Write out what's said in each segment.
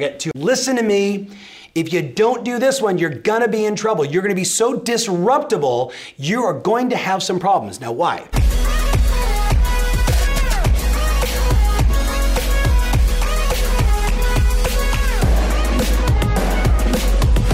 Got two. Listen to me. If you don't do this one, you're gonna be in trouble. You're gonna be so disruptible, you are going to have some problems. Now, why?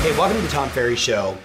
Hey, welcome to the Tom Ferry Show.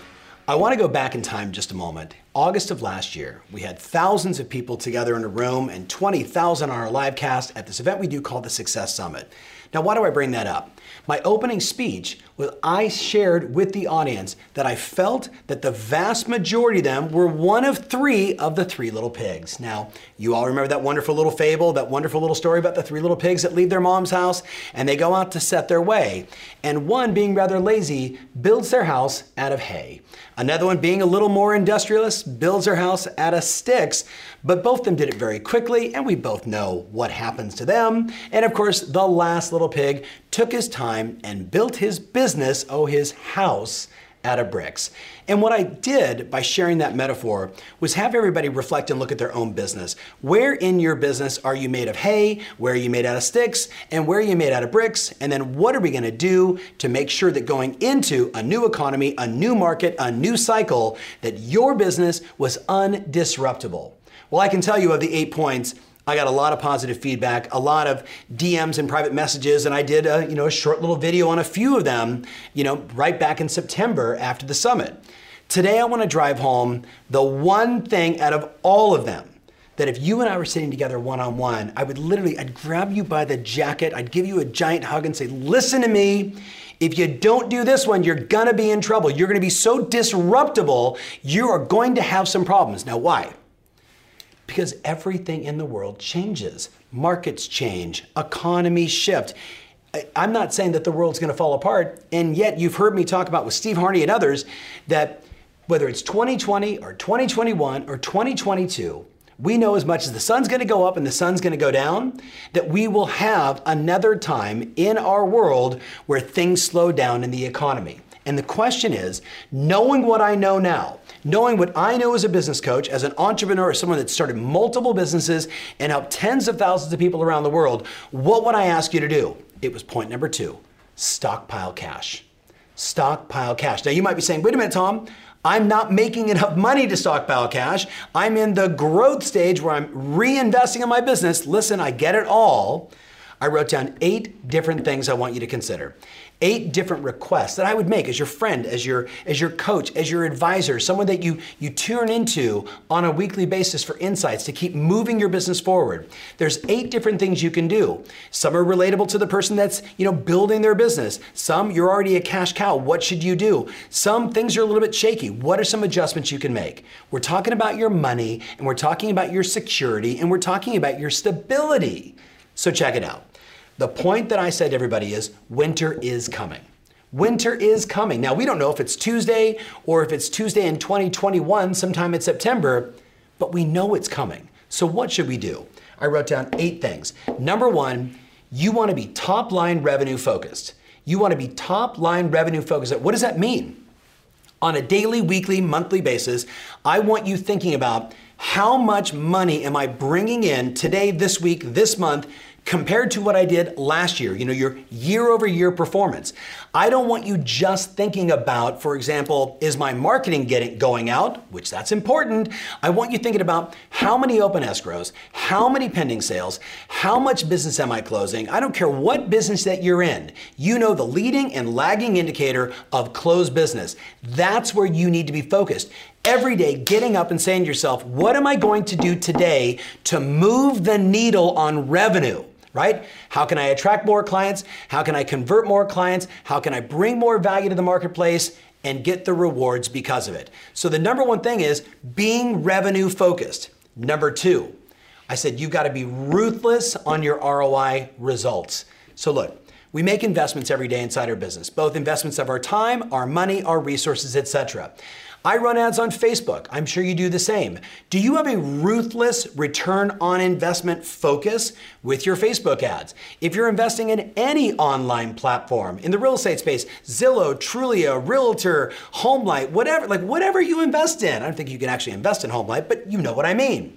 I want to go back in time just a moment. August of last year, we had thousands of people together in a room and 20,000 on our live cast at this event we do called the Success Summit. Now, why do I bring that up? My opening speech was I shared with the audience that I felt that the vast majority of them were one of three of the three little pigs. Now, you all remember that wonderful little fable, that wonderful little story about the three little pigs that leave their mom's house and they go out to set their way. And one, being rather lazy, builds their house out of hay. Another one, being a little more industrialist, builds her house out of sticks, but both of them did it very quickly, and we both know what happens to them. And of course, the last little pig took his time and built his business, oh, his house, out of bricks. And what I did by sharing that metaphor was have everybody reflect and look at their own business. Where in your business are you made of hay? Where are you made out of sticks? And where are you made out of bricks? And then what are we gonna do to make sure that going into a new economy, a new market, a new cycle, that your business was undisruptible? Well, I can tell you of the eight points, I got a lot of positive feedback, a lot of DMs and private messages, and I did a, you know, a short little video on a few of them, you know, right back in September after the summit. Today I want to drive home the one thing out of all of them that if you and I were sitting together one on one, I would literally I'd grab you by the jacket, I'd give you a giant hug and say, "Listen to me. If you don't do this one, you're going to be in trouble. You're going to be so disruptible, you are going to have some problems." Now, why? Because everything in the world changes. Markets change, economies shift. I'm not saying that the world's going to fall apart, and yet you've heard me talk about with Steve Harney and others that whether it's 2020 or 2021 or 2022, we know as much as the sun's going to go up and the sun's going to go down, that we will have another time in our world where things slow down in the economy. And the question is, knowing what I know now, knowing what I know as a business coach, as an entrepreneur, as someone that started multiple businesses and helped tens of thousands of people around the world, what would I ask you to do? It was point number two stockpile cash. Stockpile cash. Now you might be saying, wait a minute, Tom. I'm not making enough money to stockpile cash. I'm in the growth stage where I'm reinvesting in my business. Listen, I get it all. I wrote down eight different things I want you to consider eight different requests that I would make as your friend, as your as your coach, as your advisor, someone that you you tune into on a weekly basis for insights to keep moving your business forward. There's eight different things you can do. Some are relatable to the person that's, you know, building their business. Some you're already a cash cow. What should you do? Some things are a little bit shaky. What are some adjustments you can make? We're talking about your money and we're talking about your security and we're talking about your stability. So check it out. The point that I said to everybody is winter is coming. Winter is coming. Now, we don't know if it's Tuesday or if it's Tuesday in 2021, sometime in September, but we know it's coming. So, what should we do? I wrote down eight things. Number one, you want to be top line revenue focused. You want to be top line revenue focused. What does that mean? On a daily, weekly, monthly basis, I want you thinking about how much money am I bringing in today, this week, this month compared to what I did last year, you know, your year over year performance. I don't want you just thinking about, for example, is my marketing getting going out, which that's important. I want you thinking about how many open escrows, how many pending sales, how much business am I closing? I don't care what business that you're in. You know the leading and lagging indicator of closed business. That's where you need to be focused every day getting up and saying to yourself, what am I going to do today to move the needle on revenue? Right? How can I attract more clients? How can I convert more clients? How can I bring more value to the marketplace and get the rewards because of it? So the number one thing is being revenue focused. Number two, I said you've got to be ruthless on your ROI results. So look, we make investments every day inside our business, both investments of our time, our money, our resources, etc. I run ads on Facebook. I'm sure you do the same. Do you have a ruthless return on investment focus with your Facebook ads? If you're investing in any online platform in the real estate space, Zillow, Trulia, Realtor, Homelight, whatever, like whatever you invest in. I don't think you can actually invest in Homelight, but you know what I mean.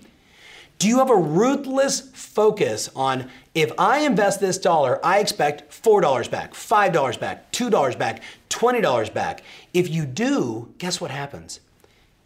Do you have a ruthless focus on if I invest this dollar, I expect $4 back, $5 back, $2 back, $20 back? If you do, guess what happens?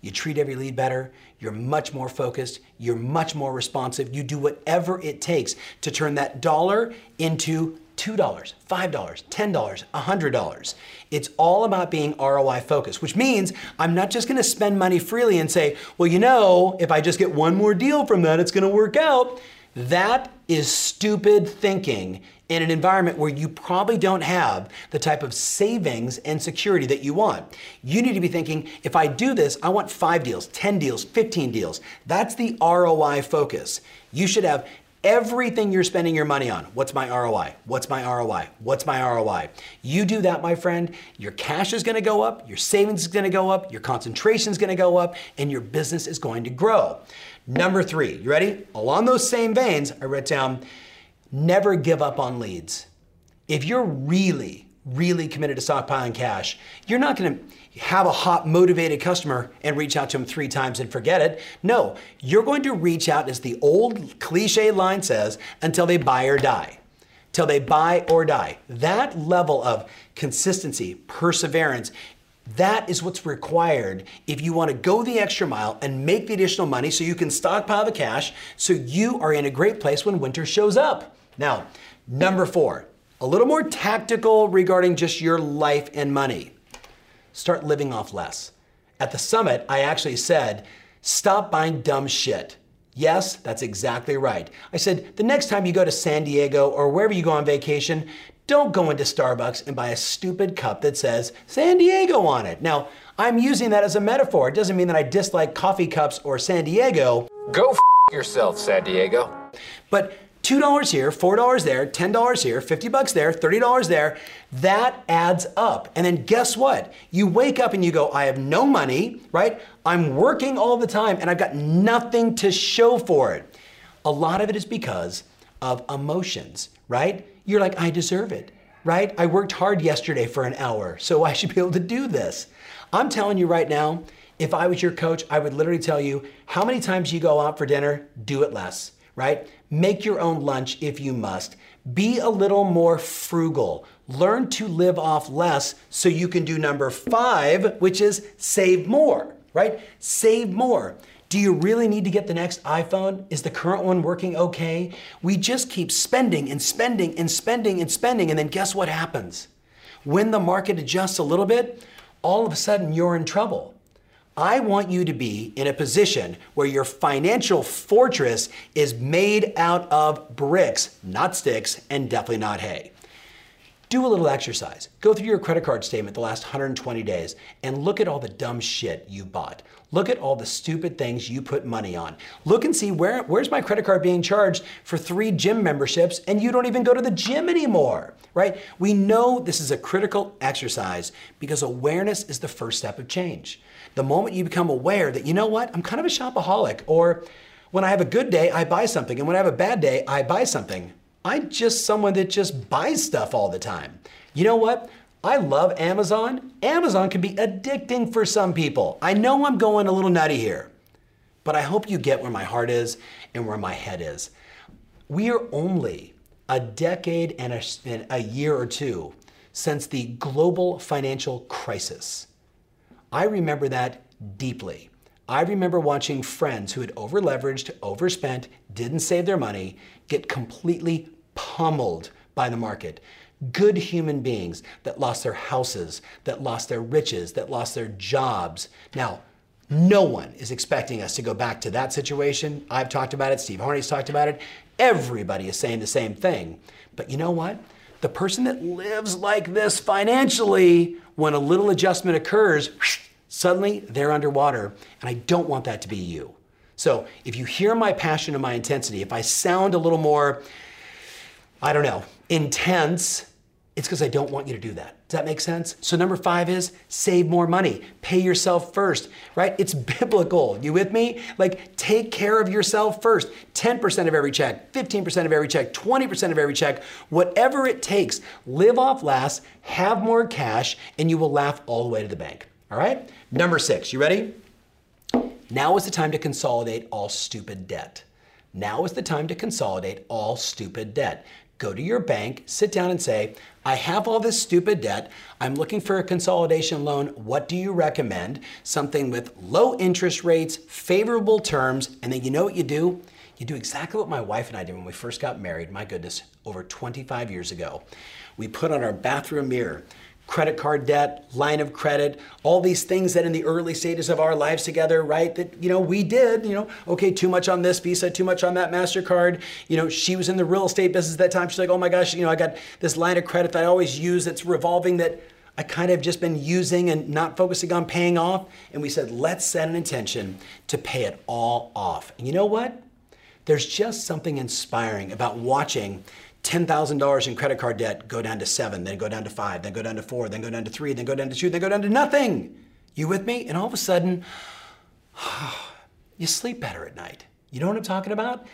You treat every lead better, you're much more focused, you're much more responsive, you do whatever it takes to turn that dollar into $2, $5, $10, $100. It's all about being ROI focused, which means I'm not just gonna spend money freely and say, well, you know, if I just get one more deal from that, it's gonna work out. That is stupid thinking in an environment where you probably don't have the type of savings and security that you want. You need to be thinking if I do this, I want five deals, 10 deals, 15 deals. That's the ROI focus. You should have everything you're spending your money on. What's my ROI? What's my ROI? What's my ROI? You do that, my friend, your cash is gonna go up, your savings is gonna go up, your concentration is gonna go up, and your business is going to grow. Number three, you ready? Along those same veins, I wrote down never give up on leads. If you're really, really committed to stockpiling cash, you're not gonna have a hot, motivated customer and reach out to them three times and forget it. No, you're going to reach out, as the old cliche line says, until they buy or die. Till they buy or die. That level of consistency, perseverance, that is what's required if you want to go the extra mile and make the additional money so you can stockpile the cash so you are in a great place when winter shows up. Now, number four, a little more tactical regarding just your life and money start living off less. At the summit, I actually said, stop buying dumb shit. Yes, that's exactly right. I said, the next time you go to San Diego or wherever you go on vacation, don't go into Starbucks and buy a stupid cup that says San Diego on it. Now, I'm using that as a metaphor. It doesn't mean that I dislike coffee cups or San Diego. Go f yourself, San Diego. But $2 here, $4 there, $10 here, 50 bucks there, $30 there, that adds up. And then guess what? You wake up and you go, I have no money, right? I'm working all the time and I've got nothing to show for it. A lot of it is because of emotions, right? You're like, I deserve it, right? I worked hard yesterday for an hour, so I should be able to do this. I'm telling you right now, if I was your coach, I would literally tell you how many times you go out for dinner, do it less right? Make your own lunch if you must. Be a little more frugal. Learn to live off less so you can do number five, which is save more, right? Save more. Do you really need to get the next iPhone? Is the current one working okay? We just keep spending and spending and spending and spending, and then guess what happens? When the market adjusts a little bit, all of a sudden you're in trouble. I want you to be in a position where your financial fortress is made out of bricks, not sticks, and definitely not hay. Do a little exercise. Go through your credit card statement the last 120 days and look at all the dumb shit you bought. Look at all the stupid things you put money on. Look and see where, where's my credit card being charged for three gym memberships and you don't even go to the gym anymore, right? We know this is a critical exercise because awareness is the first step of change. The moment you become aware that, you know what, I'm kind of a shopaholic, or when I have a good day, I buy something, and when I have a bad day, I buy something. I'm just someone that just buys stuff all the time. You know what? I love Amazon. Amazon can be addicting for some people. I know I'm going a little nutty here, but I hope you get where my heart is and where my head is. We are only a decade and a, and a year or two since the global financial crisis. I remember that deeply. I remember watching friends who had overleveraged, overspent, didn't save their money, get completely pummeled by the market. Good human beings that lost their houses, that lost their riches, that lost their jobs. Now, no one is expecting us to go back to that situation. I've talked about it, Steve Harney's talked about it. Everybody is saying the same thing. But you know what? The person that lives like this financially, when a little adjustment occurs, suddenly they're underwater. And I don't want that to be you. So if you hear my passion and my intensity, if I sound a little more, I don't know, intense, it's because I don't want you to do that. Does that make sense? So number five is save more money. Pay yourself first, right? It's biblical. You with me? Like take care of yourself first. 10% of every check, 15% of every check, 20% of every check, whatever it takes. Live off last, have more cash, and you will laugh all the way to the bank. All right? Number six, you ready? Now is the time to consolidate all stupid debt. Now is the time to consolidate all stupid debt. Go to your bank, sit down and say, I have all this stupid debt. I'm looking for a consolidation loan. What do you recommend? Something with low interest rates, favorable terms, and then you know what you do? You do exactly what my wife and I did when we first got married. My goodness, over 25 years ago. We put on our bathroom mirror credit card debt, line of credit, all these things that in the early stages of our lives together, right? That, you know, we did, you know, okay, too much on this Visa, too much on that MasterCard. You know, she was in the real estate business at that time. She's like, oh my gosh, you know, I got this line of credit that I always use that's revolving that I kind of just been using and not focusing on paying off. And we said, let's set an intention to pay it all off. And you know what? There's just something inspiring about watching $10,000 in credit card debt go down to seven, then go down to five, then go down to four, then go down to three, then go down to two, then go down to nothing. You with me? And all of a sudden, you sleep better at night. You know what I'm talking about?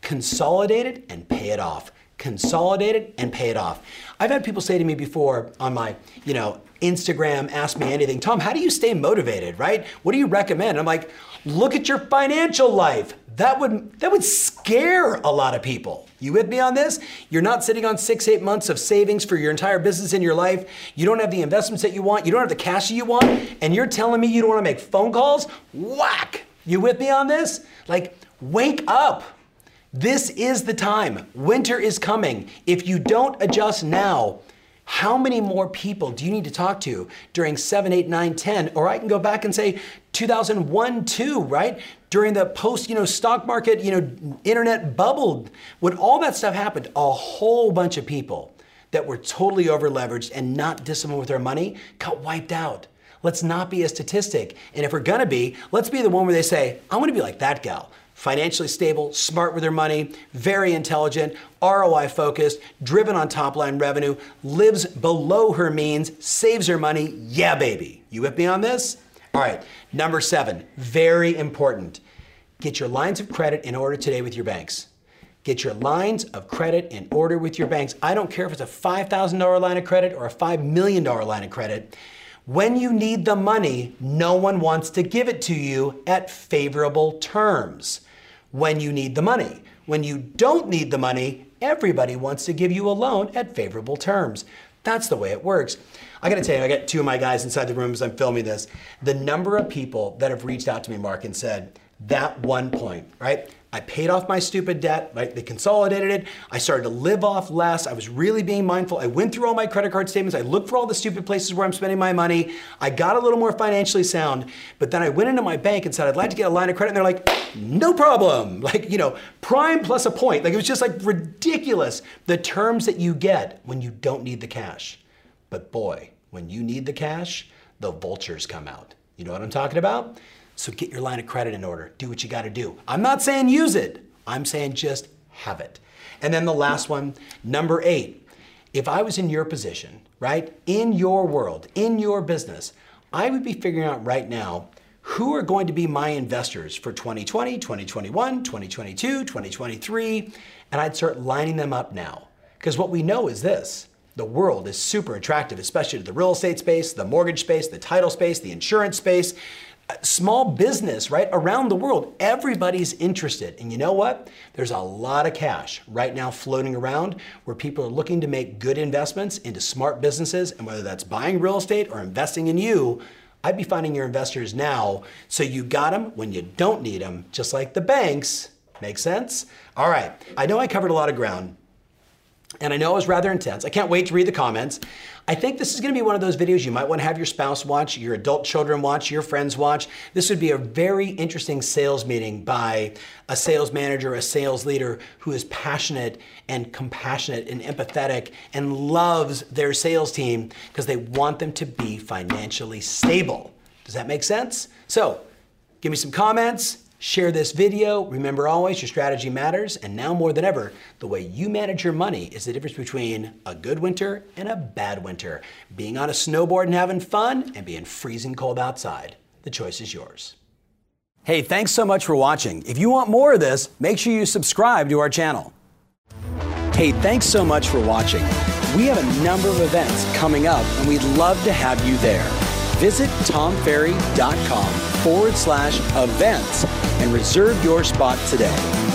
Consolidate it and pay it off. Consolidate it and pay it off. I've had people say to me before on my, you know, Instagram, ask me anything. Tom, how do you stay motivated, right? What do you recommend? I'm like, look at your financial life. That would that would scare a lot of people. You with me on this? You're not sitting on six, eight months of savings for your entire business in your life. You don't have the investments that you want. You don't have the cash that you want. And you're telling me you don't want to make phone calls? Whack! You with me on this? Like, wake up. This is the time. Winter is coming. If you don't adjust now, how many more people do you need to talk to during 7, 8, 9, 10? Or I can go back and say 2001, 2, right? During the post, you know, stock market, you know, internet bubble. When all that stuff happened, a whole bunch of people that were totally over leveraged and not disciplined with their money got wiped out. Let's not be a statistic. And if we're gonna be, let's be the one where they say, I wanna be like that gal financially stable, smart with their money, very intelligent, ROI focused, driven on top line revenue, lives below her means, saves her money. Yeah, baby. You with me on this? All right, number seven, very important. Get your lines of credit in order today with your banks. Get your lines of credit in order with your banks. I don't care if it's a $5,000 line of credit or a $5 million line of credit. When you need the money, no one wants to give it to you at favorable terms when you need the money. When you don't need the money, everybody wants to give you a loan at favorable terms. That's the way it works. I gotta tell you, I got two of my guys inside the room as I'm filming this. The number of people that have reached out to me, Mark, and said, that one point, right? I paid off my stupid debt, right? They consolidated it. I started to live off less. I was really being mindful. I went through all my credit card statements. I looked for all the stupid places where I'm spending my money. I got a little more financially sound, but then I went into my bank and said, I'd like to get a line of credit. And they're like, no problem. Like, you know, prime plus a point. Like, it was just like ridiculous the terms that you get when you don't need the cash. But boy, when you need the cash, the vultures come out. You know what I'm talking about? So get your line of credit in order. Do what you got to do. I'm not saying use it. I'm saying just have it. And then the last one, number eight. If I was in your position, right, in your world, in your business, I would be figuring out right now who are going to be my investors for 2020, 2021, 2022, 2023, and I'd start lining them up now. Because what we know is this the world is super attractive, especially to the real estate space, the mortgage space, the title space, the insurance space small business, right, around the world, everybody's interested. And you know what? There's a lot of cash right now floating around where people are looking to make good investments into smart businesses. And whether that's buying real estate or investing in you, I'd be finding your investors now so you got them when you don't need them, just like the banks. Make sense? All right. I know I covered a lot of ground. And I know it was rather intense. I can't wait to read the comments. I think this is to be one of those videos you might want to have your spouse watch, your adult children watch, your friends watch. This would be a very interesting sales meeting by a sales manager, a sales leader who is passionate and compassionate and empathetic and loves their sales team because they want them to be financially stable. Does that make sense? So, give me some comments. Share this video. Remember always, your strategy matters. And now more than ever, the way you manage your money is the difference between a good winter and a bad winter. Being on a snowboard and having fun and being freezing cold outside. The choice is yours. Hey, thanks so much for watching. If you want more of this, make sure you subscribe to our channel. Hey, thanks so much for watching. We have a number of events coming up and we'd love to have you there. Visit tomferry.com forward slash events and reserve your spot today.